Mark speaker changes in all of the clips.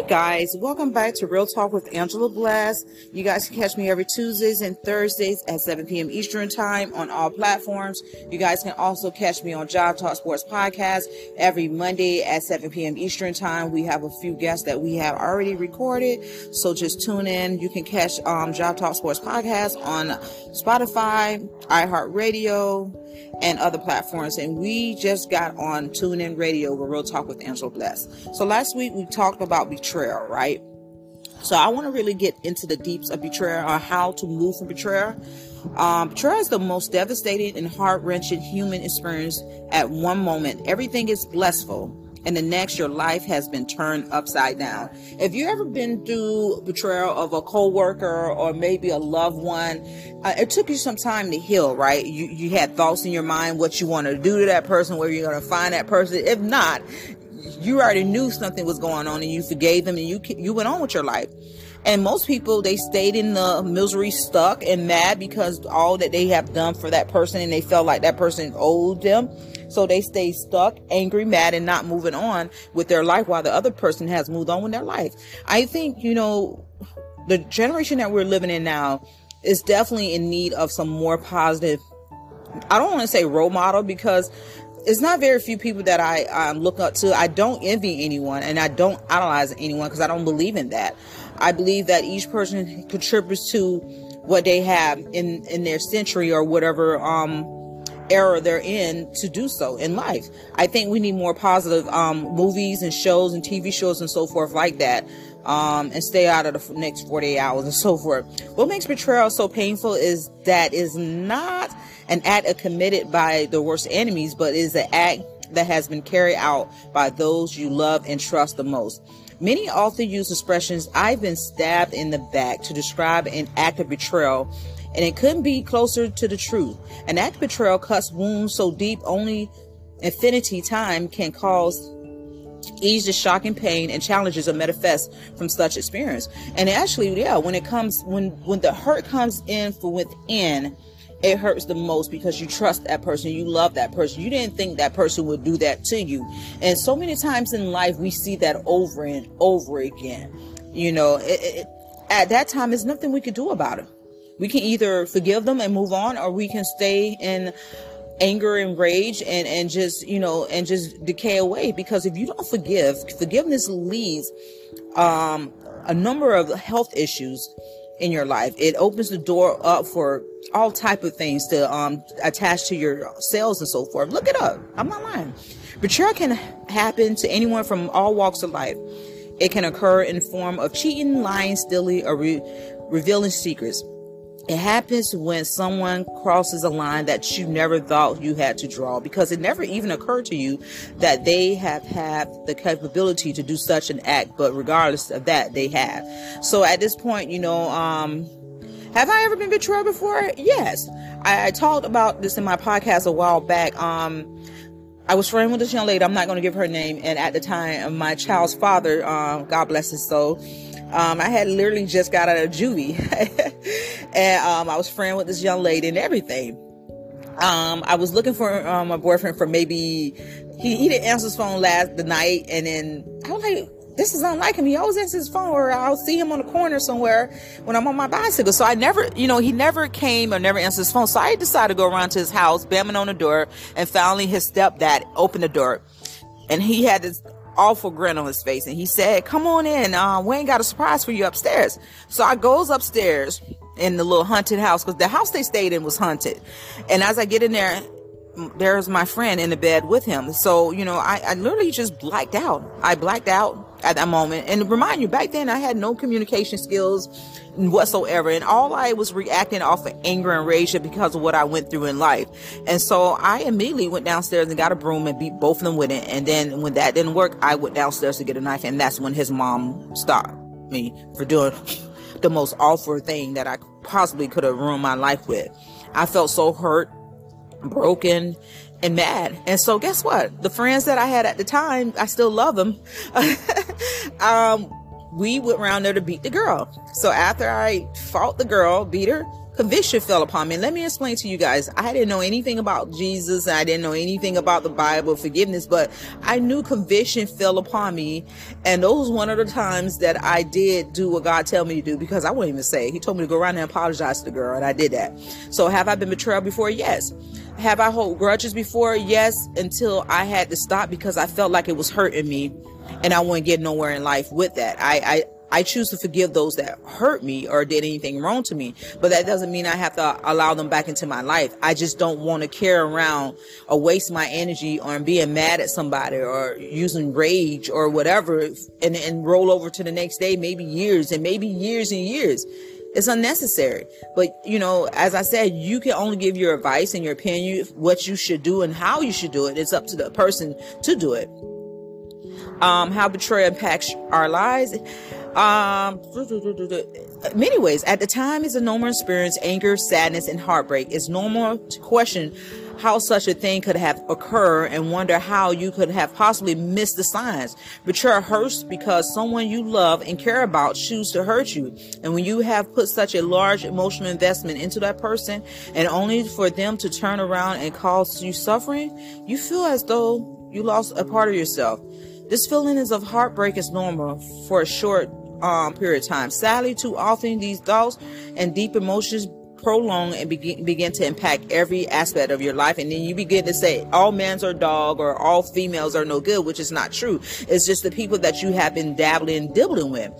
Speaker 1: Hey guys, welcome back to Real Talk with Angela Blast. You guys can catch me every Tuesdays and Thursdays at 7 p.m. Eastern Time on all platforms. You guys can also catch me on Job Talk Sports Podcast every Monday at 7 p.m. Eastern Time. We have a few guests that we have already recorded, so just tune in. You can catch um, Job Talk Sports Podcast on Spotify, iHeartRadio, and other platforms. And we just got on TuneIn Radio with Real Talk with Angela Bless. So last week we talked about betrayal, right? So I want to really get into the deeps of betrayal or how to move from betrayal. Um, betrayal is the most devastating and heart wrenching human experience. At one moment, everything is blissful, and the next, your life has been turned upside down. If you ever been through betrayal of a coworker or maybe a loved one, uh, it took you some time to heal, right? You you had thoughts in your mind what you want to do to that person, where you're going to find that person. If not, you already knew something was going on and you forgave them and you you went on with your life. And most people they stayed in the misery, stuck and mad because all that they have done for that person and they felt like that person owed them. So they stay stuck, angry, mad, and not moving on with their life while the other person has moved on with their life. I think, you know, the generation that we're living in now is definitely in need of some more positive I don't want to say role model because it's not very few people that I um, look up to. I don't envy anyone and I don't idolize anyone because I don't believe in that. I believe that each person contributes to what they have in in their century or whatever um era they're in to do so in life. I think we need more positive um, movies and shows and TV shows and so forth like that. Um, and stay out of the next 48 hours and so forth. What makes betrayal so painful is that is not an act committed by the worst enemies, but is an act that has been carried out by those you love and trust the most. Many often use expressions, I've been stabbed in the back, to describe an act of betrayal, and it couldn't be closer to the truth. An act of betrayal cuts wounds so deep only infinity time can cause ease the shocking pain and challenges that manifest from such experience. And actually, yeah, when it comes, when, when the hurt comes in from within, it hurts the most because you trust that person, you love that person. You didn't think that person would do that to you. And so many times in life, we see that over and over again. You know, it, it, at that time, there's nothing we can do about it. We can either forgive them and move on, or we can stay in anger and rage and, and just, you know, and just decay away. Because if you don't forgive, forgiveness leads um, a number of health issues in your life. It opens the door up for all type of things to um, attach to your cells and so forth. Look it up. I'm not lying. Betrayal can happen to anyone from all walks of life. It can occur in form of cheating, lying, stealing, or re- revealing secrets. It happens when someone crosses a line that you never thought you had to draw because it never even occurred to you that they have had the capability to do such an act, but regardless of that, they have. So at this point, you know, um, have I ever been betrayed before? Yes. I, I talked about this in my podcast a while back. Um, I was friends with this young lady. I'm not going to give her name. And at the time, my child's father, um, God bless his soul, um, I had literally just got out of juvie, and um, I was friend with this young lady and everything. Um, I was looking for um, a boyfriend for maybe he, he didn't answer his phone last the night, and then I was like, this is unlike him. He always answers his phone, or I'll see him on the corner somewhere when I'm on my bicycle. So I never, you know, he never came or never answered his phone. So I decided to go around to his house, bamming on the door, and finally his stepdad opened the door, and he had this awful grin on his face and he said, Come on in. Uh, we ain't got a surprise for you upstairs. So I goes upstairs in the little haunted house because the house they stayed in was haunted. And as I get in there, there's my friend in the bed with him. So, you know, I, I literally just blacked out. I blacked out at that moment. And remind you, back then I had no communication skills whatsoever. And all I was reacting off of anger and rage because of what I went through in life. And so I immediately went downstairs and got a broom and beat both of them with it. And then when that didn't work, I went downstairs to get a knife. And that's when his mom stopped me for doing the most awful thing that I possibly could have ruined my life with. I felt so hurt, broken, and mad. And so guess what? The friends that I had at the time, I still love them. um, we went around there to beat the girl. So after I fought the girl, beat her, conviction fell upon me. And let me explain to you guys. I didn't know anything about Jesus. I didn't know anything about the Bible, forgiveness, but I knew conviction fell upon me. And those one of the times that I did do what God tell me to do because I wouldn't even say. He told me to go around and apologize to the girl, and I did that. So have I been betrayed before? Yes. Have I held grudges before? Yes, until I had to stop because I felt like it was hurting me and I wouldn't get nowhere in life with that. I, I I choose to forgive those that hurt me or did anything wrong to me. But that doesn't mean I have to allow them back into my life. I just don't want to carry around or waste my energy on being mad at somebody or using rage or whatever and, and roll over to the next day, maybe years and maybe years and years. It's unnecessary. But, you know, as I said, you can only give your advice and your opinion, what you should do and how you should do it. It's up to the person to do it. Um, how betrayal impacts our lives. Um, many ways. At the time, it's a normal experience. Anger, sadness, and heartbreak. It's normal to question how such a thing could have occurred and wonder how you could have possibly missed the signs. Betrayal hurts because someone you love and care about choose to hurt you. And when you have put such a large emotional investment into that person and only for them to turn around and cause you suffering, you feel as though you lost a part of yourself. This feeling is of heartbreak is normal for a short um, period of time. Sadly, too often these thoughts and deep emotions prolong and begin, begin to impact every aspect of your life. And then you begin to say all men's are dog or all females are no good, which is not true. It's just the people that you have been dabbling, and dibbling with.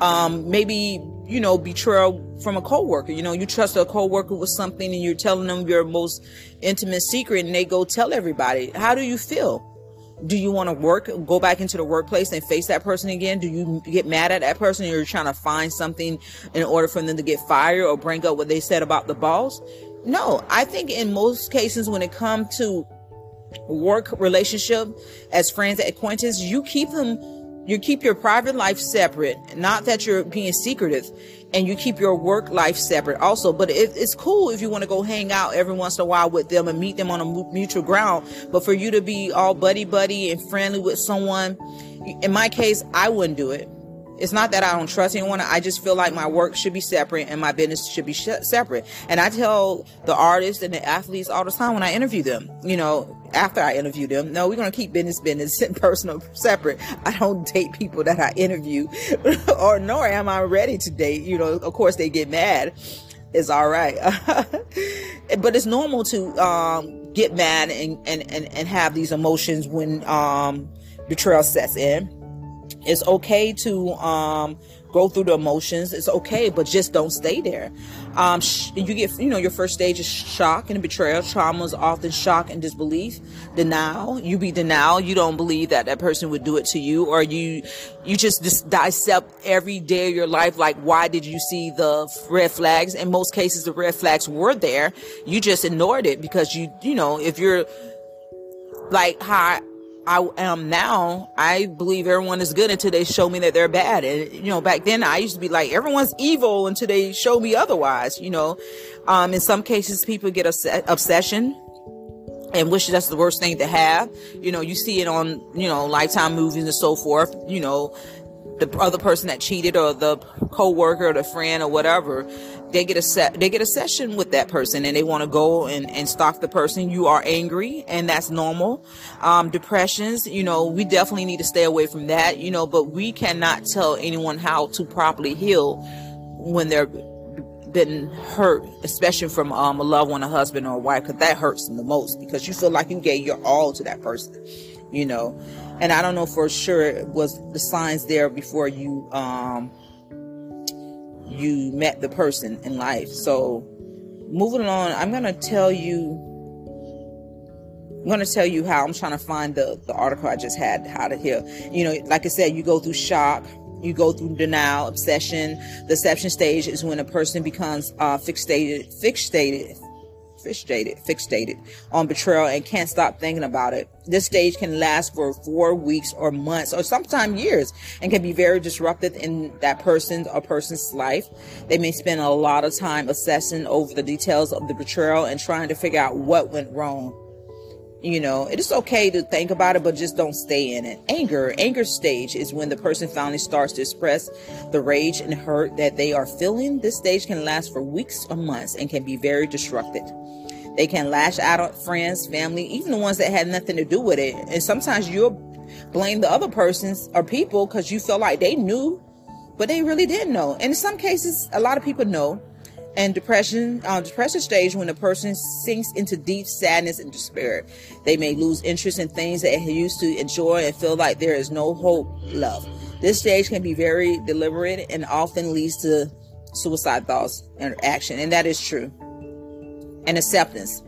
Speaker 1: Um, maybe, you know, betrayal from a coworker. You know, you trust a coworker with something and you're telling them your most intimate secret and they go tell everybody. How do you feel? Do you want to work go back into the workplace and face that person again? Do you get mad at that person and you're trying to find something in order for them to get fired or bring up what they said about the boss? No i think in most cases when it comes to work relationship as friends acquaintances you keep them you keep your private life separate not that you're being secretive and you keep your work life separate also. But it, it's cool if you want to go hang out every once in a while with them and meet them on a mutual ground. But for you to be all buddy buddy and friendly with someone, in my case, I wouldn't do it. It's not that I don't trust anyone. I just feel like my work should be separate and my business should be sh- separate. And I tell the artists and the athletes all the time when I interview them, you know, after I interview them, no, we're going to keep business, business and personal separate. I don't date people that I interview or nor am I ready to date. You know, of course they get mad. It's all right. but it's normal to, um, get mad and, and, and, and have these emotions when, um, betrayal sets in it's okay to um, go through the emotions. It's okay, but just don't stay there. Um, sh- you get, you know, your first stage is shock and betrayal. Trauma is often shock and disbelief, denial. You be denial. You don't believe that that person would do it to you, or you, you just, just dissect every day of your life. Like, why did you see the red flags? In most cases, the red flags were there. You just ignored it because you, you know, if you're like how I am now, I believe everyone is good until they show me that they're bad. And, you know, back then I used to be like, everyone's evil until they show me otherwise, you know. Um, in some cases, people get a obsession and wish that's the worst thing to have. You know, you see it on, you know, lifetime movies and so forth, you know, the other person that cheated or the co-worker or the friend or whatever they get a set they get a session with that person and they want to go and, and stalk the person. You are angry and that's normal. Um, depressions you know we definitely need to stay away from that you know but we cannot tell anyone how to properly heal when they're been hurt especially from um, a loved one a husband or a wife because that hurts them the most because you feel like you gave your all to that person you know and i don't know for sure it was the signs there before you um, you met the person in life. So moving on, I'm gonna tell you I'm going to tell you how I'm trying to find the, the article I just had, how to heal. You know, like I said, you go through shock, you go through denial, obsession. The deception stage is when a person becomes uh, fixated, fixated, fixated, fixated on betrayal and can't stop thinking about it. This stage can last for four weeks or months or sometimes years and can be very disruptive in that person's or person's life. They may spend a lot of time assessing over the details of the betrayal and trying to figure out what went wrong. You know, it is okay to think about it, but just don't stay in it. Anger, anger stage is when the person finally starts to express the rage and hurt that they are feeling. This stage can last for weeks or months and can be very destructive. They can lash out at friends, family, even the ones that had nothing to do with it. And sometimes you'll blame the other persons or people because you feel like they knew, but they really didn't know. And in some cases, a lot of people know. And depression, uh, depression stage when a person sinks into deep sadness and despair. They may lose interest in things that they used to enjoy and feel like there is no hope, love. This stage can be very deliberate and often leads to suicide thoughts and action, and that is true and acceptance.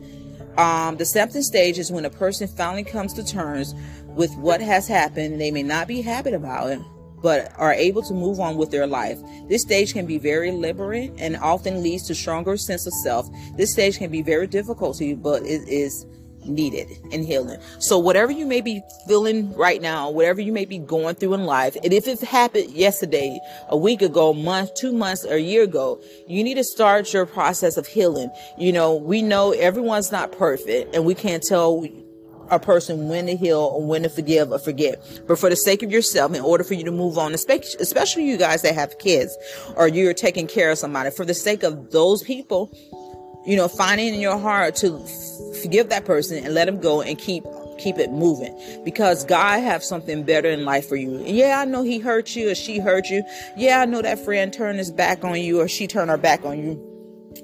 Speaker 1: Um, the acceptance stage is when a person finally comes to terms with what has happened. They may not be happy about it, but are able to move on with their life. This stage can be very liberating and often leads to stronger sense of self. This stage can be very difficult to you, but it is needed in healing. So whatever you may be feeling right now, whatever you may be going through in life, and if it happened yesterday, a week ago, month, two months, or a year ago, you need to start your process of healing. You know, we know everyone's not perfect and we can't tell a person when to heal or when to forgive or forget. But for the sake of yourself, in order for you to move on, especially you guys that have kids or you're taking care of somebody, for the sake of those people, you know, finding in your heart to forgive that person and let them go and keep keep it moving because God have something better in life for you. Yeah, I know he hurt you or she hurt you. Yeah, I know that friend turned his back on you or she turned her back on you.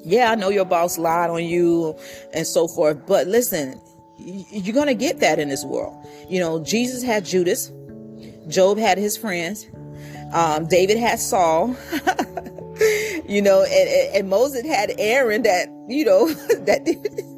Speaker 1: Yeah, I know your boss lied on you and so forth. But listen, you're going to get that in this world. You know, Jesus had Judas. Job had his friends. Um, David had Saul. you know, and, and, Moses had Aaron that, you know, that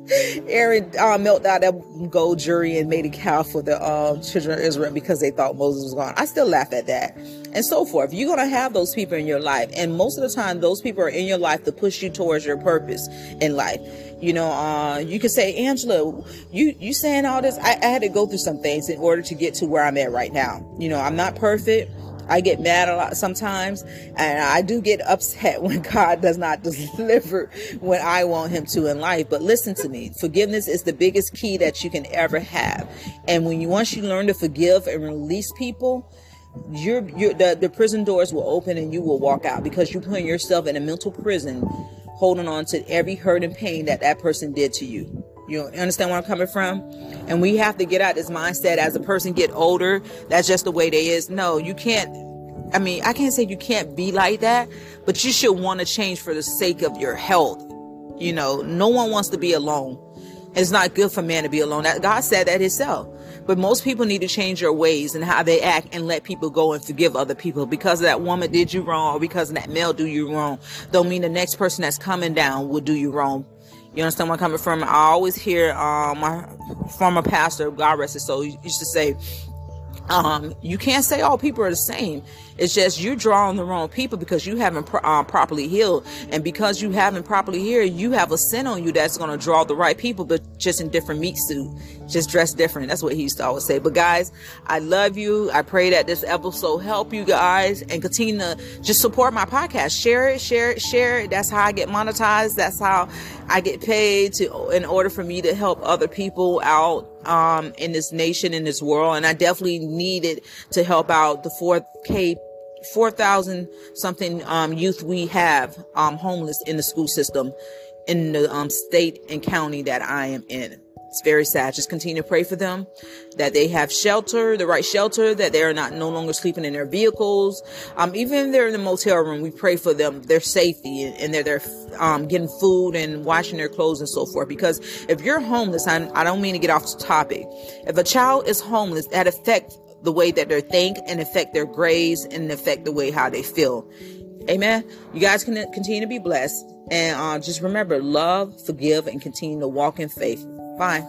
Speaker 1: Aaron uh, melted out that gold jury and made a cow for the uh, children of Israel because they thought Moses was gone. I still laugh at that. And so forth. You're going to have those people in your life. And most of the time, those people are in your life to push you towards your purpose in life. You know, uh, you could say, Angela, you, you saying all this. I, I had to go through some things in order to get to where I'm at right now. You know, I'm not perfect. I get mad a lot sometimes, and I do get upset when God does not deliver when I want Him to in life. But listen to me forgiveness is the biggest key that you can ever have. And when you once you learn to forgive and release people, your your the, the prison doors will open and you will walk out because you put yourself in a mental prison holding on to every hurt and pain that that person did to you. You understand where I'm coming from? And we have to get out this mindset as a person get older. That's just the way they is. No, you can't. I mean, I can't say you can't be like that, but you should want to change for the sake of your health. You know, no one wants to be alone. It's not good for man to be alone. That God said that himself. But most people need to change their ways and how they act and let people go and forgive other people because that woman did you wrong or because that male do you wrong. Don't mean the next person that's coming down will do you wrong. You understand where I'm coming from? I always hear um, my former pastor, God rest his soul, used to say, um, you can't say all people are the same. It's just you're drawing the wrong people because you haven't pro- uh, properly healed, and because you haven't properly healed, you have a sin on you that's going to draw the right people, but just in different meat suit, just dressed different. That's what he used to always say. But guys, I love you. I pray that this episode help you guys and continue to just support my podcast. Share it, share it, share it. That's how I get monetized. That's how I get paid to in order for me to help other people out um, in this nation, in this world. And I definitely needed to help out the 4K 4,000 something um, youth we have um, homeless in the school system in the um, state and county that I am in. It's very sad. Just continue to pray for them that they have shelter, the right shelter, that they are not no longer sleeping in their vehicles. Um, even if they're in the motel room, we pray for them, their safety and they're, they're um, getting food and washing their clothes and so forth. Because if you're homeless, I, I don't mean to get off the topic. If a child is homeless, that affects the way that they think and affect their grades and affect the way how they feel. Amen. You guys can continue to be blessed. And uh, just remember, love, forgive, and continue to walk in faith. Bye.